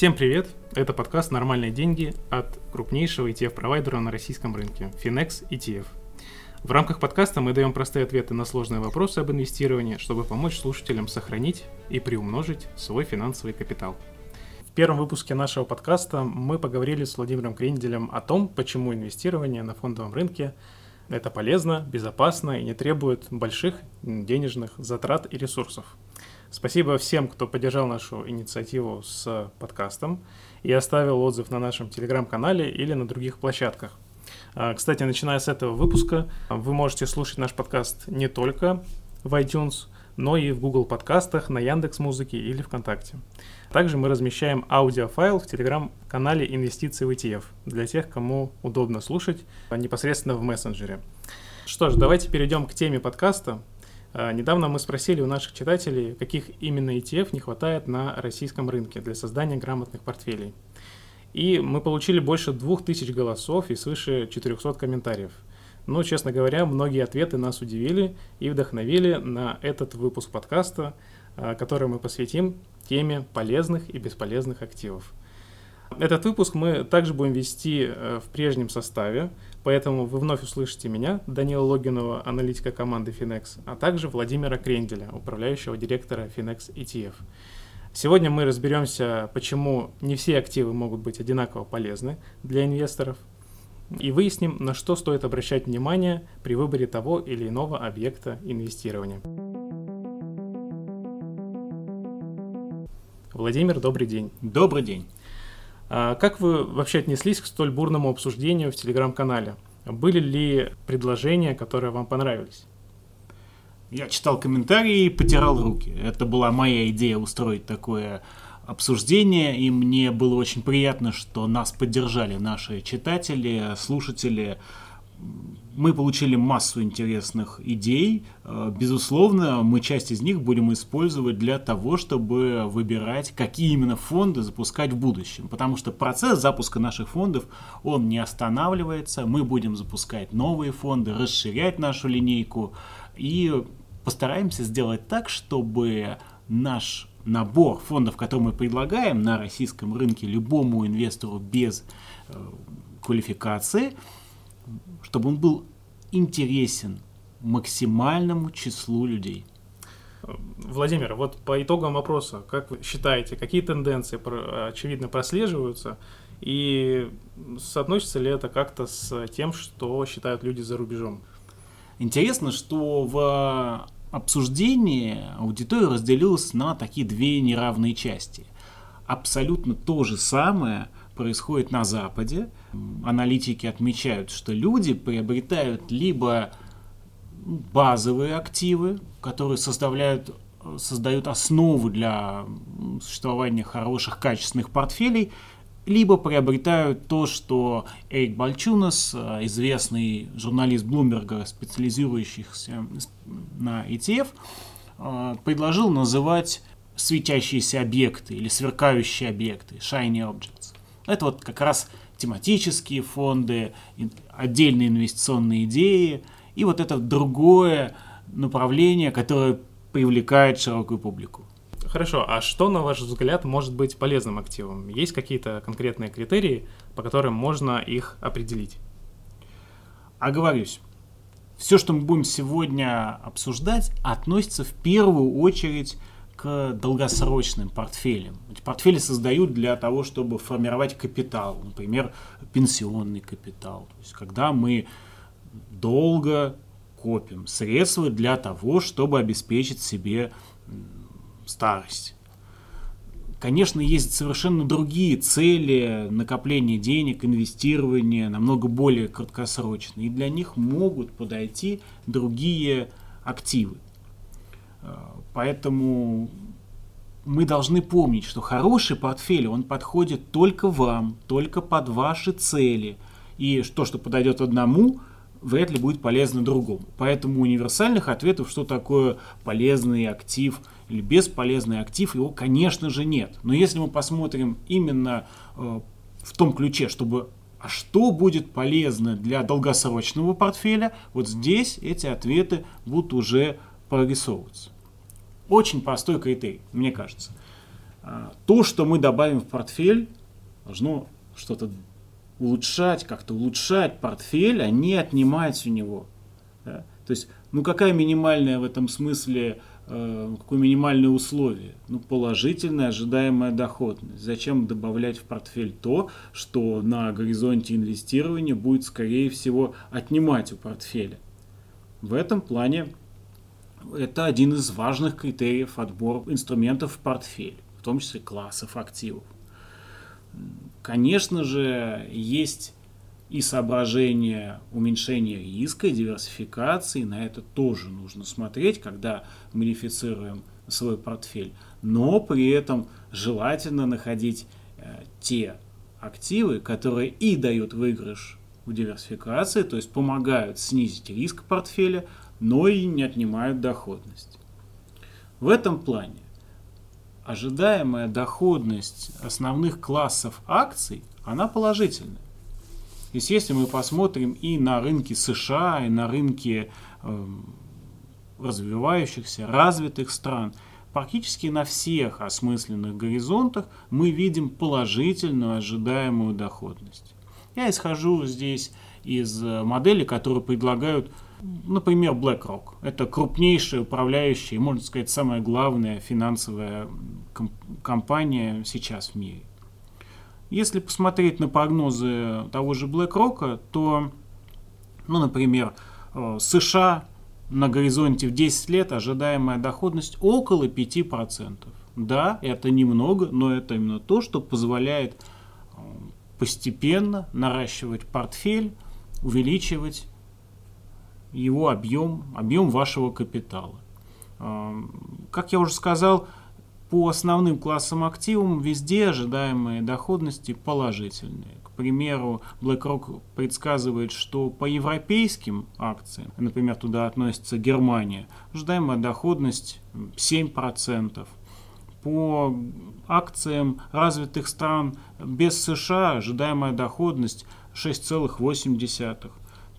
Всем привет! Это подкаст «Нормальные деньги» от крупнейшего ETF-провайдера на российском рынке – Finex ETF. В рамках подкаста мы даем простые ответы на сложные вопросы об инвестировании, чтобы помочь слушателям сохранить и приумножить свой финансовый капитал. В первом выпуске нашего подкаста мы поговорили с Владимиром Кренделем о том, почему инвестирование на фондовом рынке – это полезно, безопасно и не требует больших денежных затрат и ресурсов – Спасибо всем, кто поддержал нашу инициативу с подкастом и оставил отзыв на нашем телеграм-канале или на других площадках. А, кстати, начиная с этого выпуска, вы можете слушать наш подкаст не только в iTunes, но и в Google подкастах, на Яндекс Музыке или ВКонтакте. Также мы размещаем аудиофайл в телеграм-канале «Инвестиции в ETF» для тех, кому удобно слушать непосредственно в мессенджере. Что ж, давайте перейдем к теме подкаста. А, недавно мы спросили у наших читателей, каких именно ETF не хватает на российском рынке для создания грамотных портфелей. И мы получили больше 2000 голосов и свыше 400 комментариев. Но, честно говоря, многие ответы нас удивили и вдохновили на этот выпуск подкаста, а, который мы посвятим теме полезных и бесполезных активов. Этот выпуск мы также будем вести э, в прежнем составе, поэтому вы вновь услышите меня, Данила Логинова, аналитика команды Finex, а также Владимира Кренделя, управляющего директора Finex ETF. Сегодня мы разберемся, почему не все активы могут быть одинаково полезны для инвесторов, и выясним, на что стоит обращать внимание при выборе того или иного объекта инвестирования. Владимир, добрый день. Добрый день. А как вы вообще отнеслись к столь бурному обсуждению в телеграм-канале? Были ли предложения, которые вам понравились? Я читал комментарии и потирал руки. Это была моя идея устроить такое обсуждение, и мне было очень приятно, что нас поддержали наши читатели, слушатели, мы получили массу интересных идей. Э, безусловно, мы часть из них будем использовать для того, чтобы выбирать, какие именно фонды запускать в будущем. Потому что процесс запуска наших фондов, он не останавливается. Мы будем запускать новые фонды, расширять нашу линейку и постараемся сделать так, чтобы наш набор фондов, который мы предлагаем на российском рынке любому инвестору без э, квалификации – чтобы он был интересен максимальному числу людей. Владимир, вот по итогам вопроса, как вы считаете, какие тенденции очевидно прослеживаются и соотносится ли это как-то с тем, что считают люди за рубежом? Интересно, что в обсуждении аудитория разделилась на такие две неравные части. Абсолютно то же самое – происходит на Западе. Аналитики отмечают, что люди приобретают либо базовые активы, которые составляют, создают основу для существования хороших, качественных портфелей, либо приобретают то, что Эрик Бальчунас, известный журналист Блумберга, специализирующийся на ETF, предложил называть светящиеся объекты или сверкающие объекты, shiny objects. Это вот как раз тематические фонды, отдельные инвестиционные идеи и вот это другое направление, которое привлекает широкую публику. Хорошо, а что, на ваш взгляд, может быть полезным активом? Есть какие-то конкретные критерии, по которым можно их определить? Оговорюсь. Все, что мы будем сегодня обсуждать, относится в первую очередь к долгосрочным портфелям. Эти портфели создают для того, чтобы формировать капитал, например, пенсионный капитал. То есть, когда мы долго копим средства для того, чтобы обеспечить себе старость. Конечно, есть совершенно другие цели накопления денег, инвестирования, намного более краткосрочные. И для них могут подойти другие активы. Поэтому мы должны помнить, что хороший портфель, он подходит только вам, только под ваши цели. И то, что подойдет одному, вряд ли будет полезно другому. Поэтому универсальных ответов, что такое полезный актив или бесполезный актив, его, конечно же, нет. Но если мы посмотрим именно э, в том ключе, чтобы а что будет полезно для долгосрочного портфеля, вот здесь эти ответы будут уже прорисовываться. Очень простой критерий, мне кажется. а, то, что мы добавим в портфель, должно что-то улучшать, как-то улучшать портфель, а не отнимать у него. Да? То есть, ну какая минимальная в этом смысле, э, какое минимальное условие? Ну положительная ожидаемая доходность. Зачем добавлять в портфель то, что на горизонте инвестирования будет, скорее всего, отнимать у портфеля? В этом плане это один из важных критериев отбора инструментов в портфель, в том числе классов активов. Конечно же, есть и соображения уменьшения риска диверсификации. На это тоже нужно смотреть, когда модифицируем свой портфель. Но при этом желательно находить э, те активы, которые и дают выигрыш в диверсификации, то есть помогают снизить риск портфеля, но и не отнимают доходность. В этом плане ожидаемая доходность основных классов акций, она положительная. То есть если мы посмотрим и на рынки США, и на рынки э, развивающихся, развитых стран, практически на всех осмысленных горизонтах мы видим положительную ожидаемую доходность. Я исхожу здесь из э, модели, которые предлагают Например, BlackRock. Это крупнейшая управляющая, можно сказать, самая главная финансовая компания сейчас в мире. Если посмотреть на прогнозы того же BlackRock, то, ну, например, э, США на горизонте в 10 лет ожидаемая доходность около 5%. Да, это немного, но это именно то, что позволяет э, постепенно наращивать портфель, увеличивать его объем, объем вашего капитала. Как я уже сказал, по основным классам активов везде ожидаемые доходности положительные. К примеру, BlackRock предсказывает, что по европейским акциям, например, туда относится Германия, ожидаемая доходность 7%. По акциям развитых стран без США ожидаемая доходность 6,8%.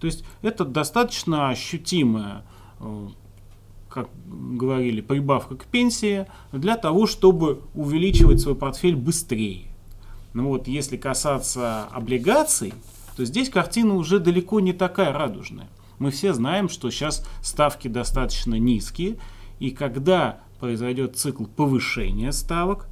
То есть это достаточно ощутимая, э, как говорили, прибавка к пенсии для того, чтобы увеличивать свой портфель быстрее. Ну вот, если касаться облигаций, то здесь картина уже далеко не такая радужная. Мы все знаем, что сейчас ставки достаточно низкие, и когда произойдет цикл повышения ставок,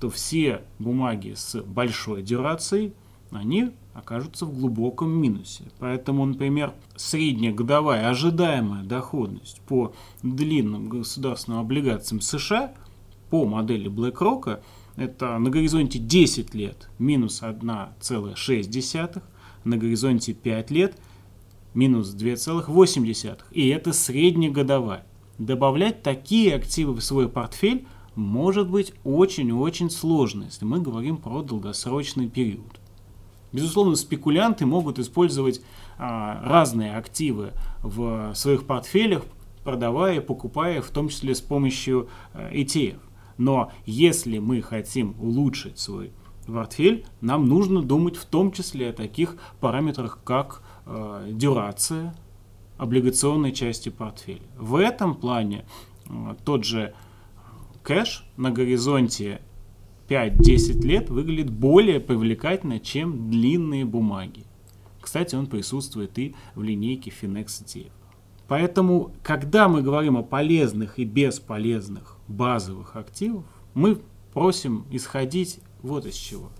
то все бумаги с большой дюрацией, они окажутся в глубоком минусе. Поэтому, например, средняя годовая ожидаемая доходность по длинным государственным облигациям США по модели BlackRock это на горизонте 10 лет минус 1,6, на горизонте 5 лет минус 2,8. И это среднегодовая. Добавлять такие активы в свой портфель может быть очень-очень сложно, если мы говорим про долгосрочный период. Безусловно, спекулянты могут использовать а, разные активы в своих портфелях, продавая, покупая, в том числе с помощью а, ETF. Но если мы хотим улучшить свой портфель, нам нужно думать в том числе о таких параметрах, как э, дюрация облигационной части портфеля. В этом плане э, тот же кэш на горизонте 5-10 лет выглядит более привлекательно, чем длинные бумаги. Кстати, он присутствует и в линейке Finex ETF. Поэтому, когда мы говорим о полезных и бесполезных базовых активах, мы просим исходить вот из чего.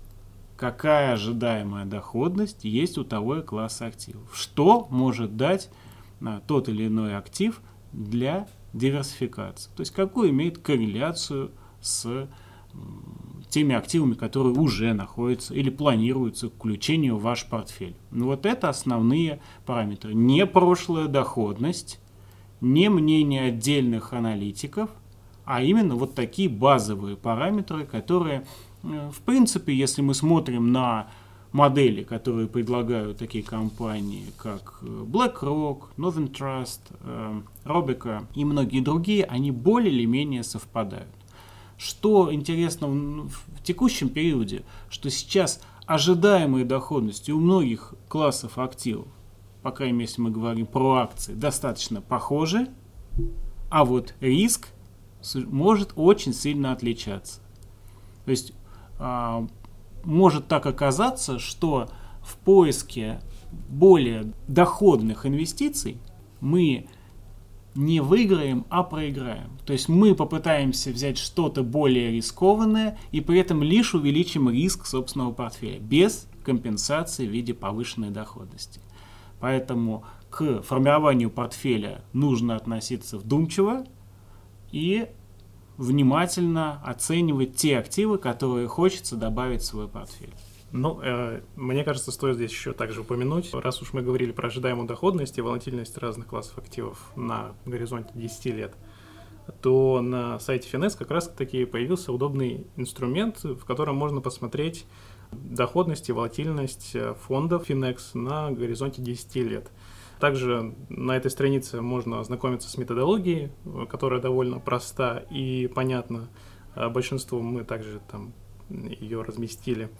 Какая ожидаемая доходность есть у того класса активов? Что может дать а, тот или иной актив для диверсификации? То есть какую имеет корреляцию с теми активами, которые уже находятся или планируются к включению в ваш портфель. Ну вот это основные параметры. Не прошлая доходность, не мнение отдельных аналитиков, а именно вот такие базовые параметры, которые, э, в принципе, если мы смотрим на модели, которые предлагают такие компании, как э, BlackRock, Northern Trust, э, Robeco и многие другие, они более или менее совпадают. Что интересно в, в текущем периоде, что сейчас ожидаемые доходности у многих классов активов, по крайней мере, если мы говорим про акции, достаточно похожи, а вот риск может очень сильно отличаться. То есть а, может так оказаться, что в поиске более доходных инвестиций мы не выиграем, а проиграем. То есть мы попытаемся взять что-то более рискованное и при этом лишь увеличим риск собственного портфеля без компенсации в виде повышенной доходности. Поэтому к формированию портфеля нужно относиться вдумчиво и внимательно оценивать те активы, которые хочется добавить в свой портфель. Ну, э, мне кажется, стоит здесь еще также упомянуть, раз уж мы говорили про ожидаемую доходность и волатильность разных классов активов на горизонте 10 лет, то на сайте Finance как раз таки появился удобный инструмент, в котором можно посмотреть доходность и волатильность э, фондов Finex на горизонте 10 лет. Также на этой странице можно ознакомиться с методологией, э, которая довольно проста и понятна. А большинству мы также там ее разместили.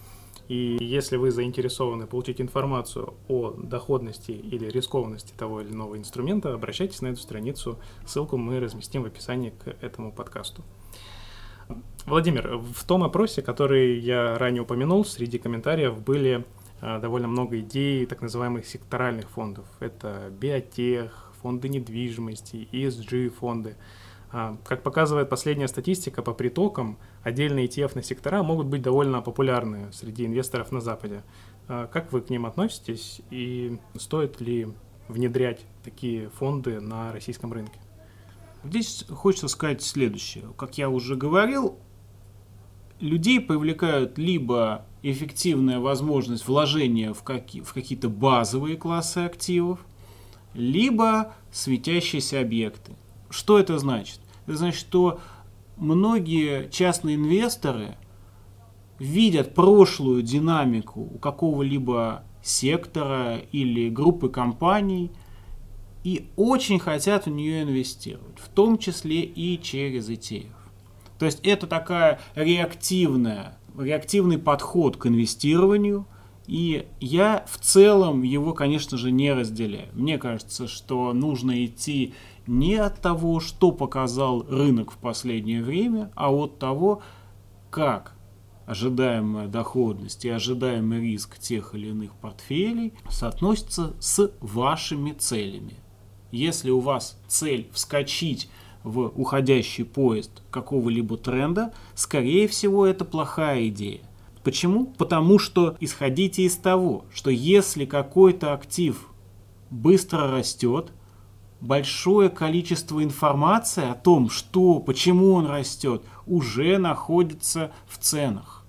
И если вы заинтересованы получить информацию о доходности или рискованности того или иного инструмента, обращайтесь на эту страницу. Ссылку мы разместим в описании к этому подкасту. Владимир, в том опросе, который я ранее упомянул, среди комментариев были а, довольно много идей так называемых секторальных фондов. Это биотех, фонды недвижимости, ESG фонды. А, как показывает последняя статистика по притокам, отдельные ETF на сектора могут быть довольно популярны среди инвесторов на Западе. А, как вы к ним относитесь и стоит ли внедрять такие фонды на российском рынке? Здесь хочется сказать следующее. Как я уже говорил, людей привлекают либо эффективная возможность вложения в, какие, в какие-то базовые классы активов, либо светящиеся объекты. Что это значит? Это значит, что многие частные инвесторы видят прошлую динамику у какого-либо сектора или группы компаний и очень хотят в нее инвестировать, в том числе и через ETF. То есть это такая реактивная, реактивный подход к инвестированию, и я в целом его, конечно же, не разделяю. Мне кажется, что нужно идти не от того, что показал рынок в последнее время, а от того, как ожидаемая доходность и ожидаемый риск тех или иных портфелей соотносятся с вашими целями. Если у вас цель вскочить в уходящий поезд какого-либо тренда, скорее всего, это плохая идея. Почему? Потому что исходите из того, что если какой-то актив быстро растет, большое количество информации о том, что, почему он растет, уже находится в ценах.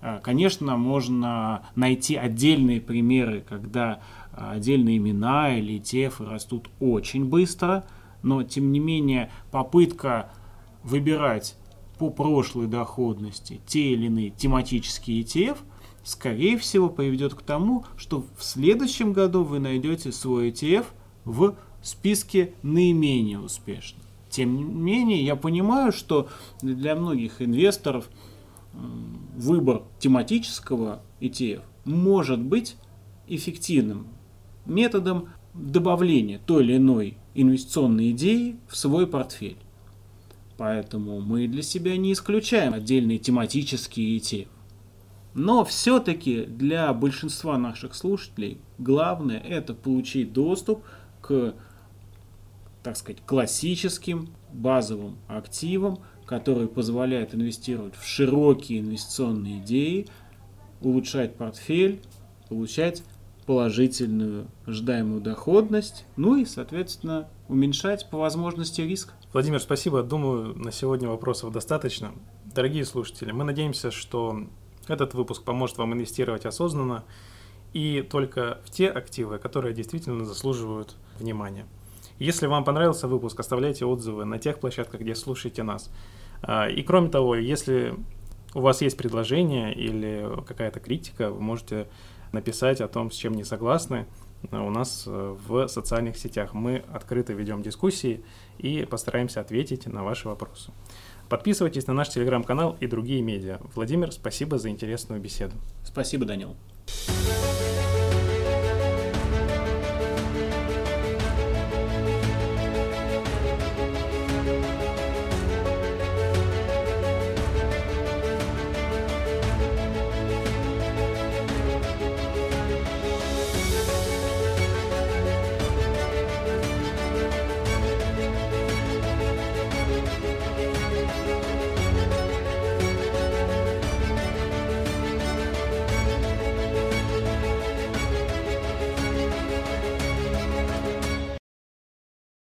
А, конечно, можно найти отдельные примеры, когда отдельные имена или ETF растут очень быстро – но тем не менее попытка выбирать по прошлой доходности те или иные тематические ETF, скорее всего, приведет к тому, что в следующем году вы найдете свой ETF в списке наименее успешных. Тем не менее, я понимаю, что для многих инвесторов выбор тематического ETF может быть эффективным методом добавления той или иной инвестиционные идеи в свой портфель. Поэтому мы для себя не исключаем отдельные тематические ETF. Но все-таки для большинства наших слушателей главное это получить доступ к, так сказать, классическим базовым активам, которые позволяют инвестировать в широкие инвестиционные идеи, улучшать портфель, получать положительную ожидаемую доходность, ну и, соответственно, уменьшать по возможности риск. Владимир, спасибо. Думаю, на сегодня вопросов достаточно. Дорогие слушатели, мы надеемся, что этот выпуск поможет вам инвестировать осознанно и только в те активы, которые действительно заслуживают внимания. Если вам понравился выпуск, оставляйте отзывы на тех площадках, где слушаете нас. А, и кроме того, если у вас есть предложение или какая-то критика, вы можете написать о том, с чем не согласны э, у нас э, в социальных сетях. Мы открыто ведем дискуссии и постараемся ответить на ваши вопросы. Подписывайтесь на наш телеграм-канал и другие медиа. Владимир, спасибо за интересную беседу. Спасибо, Данил.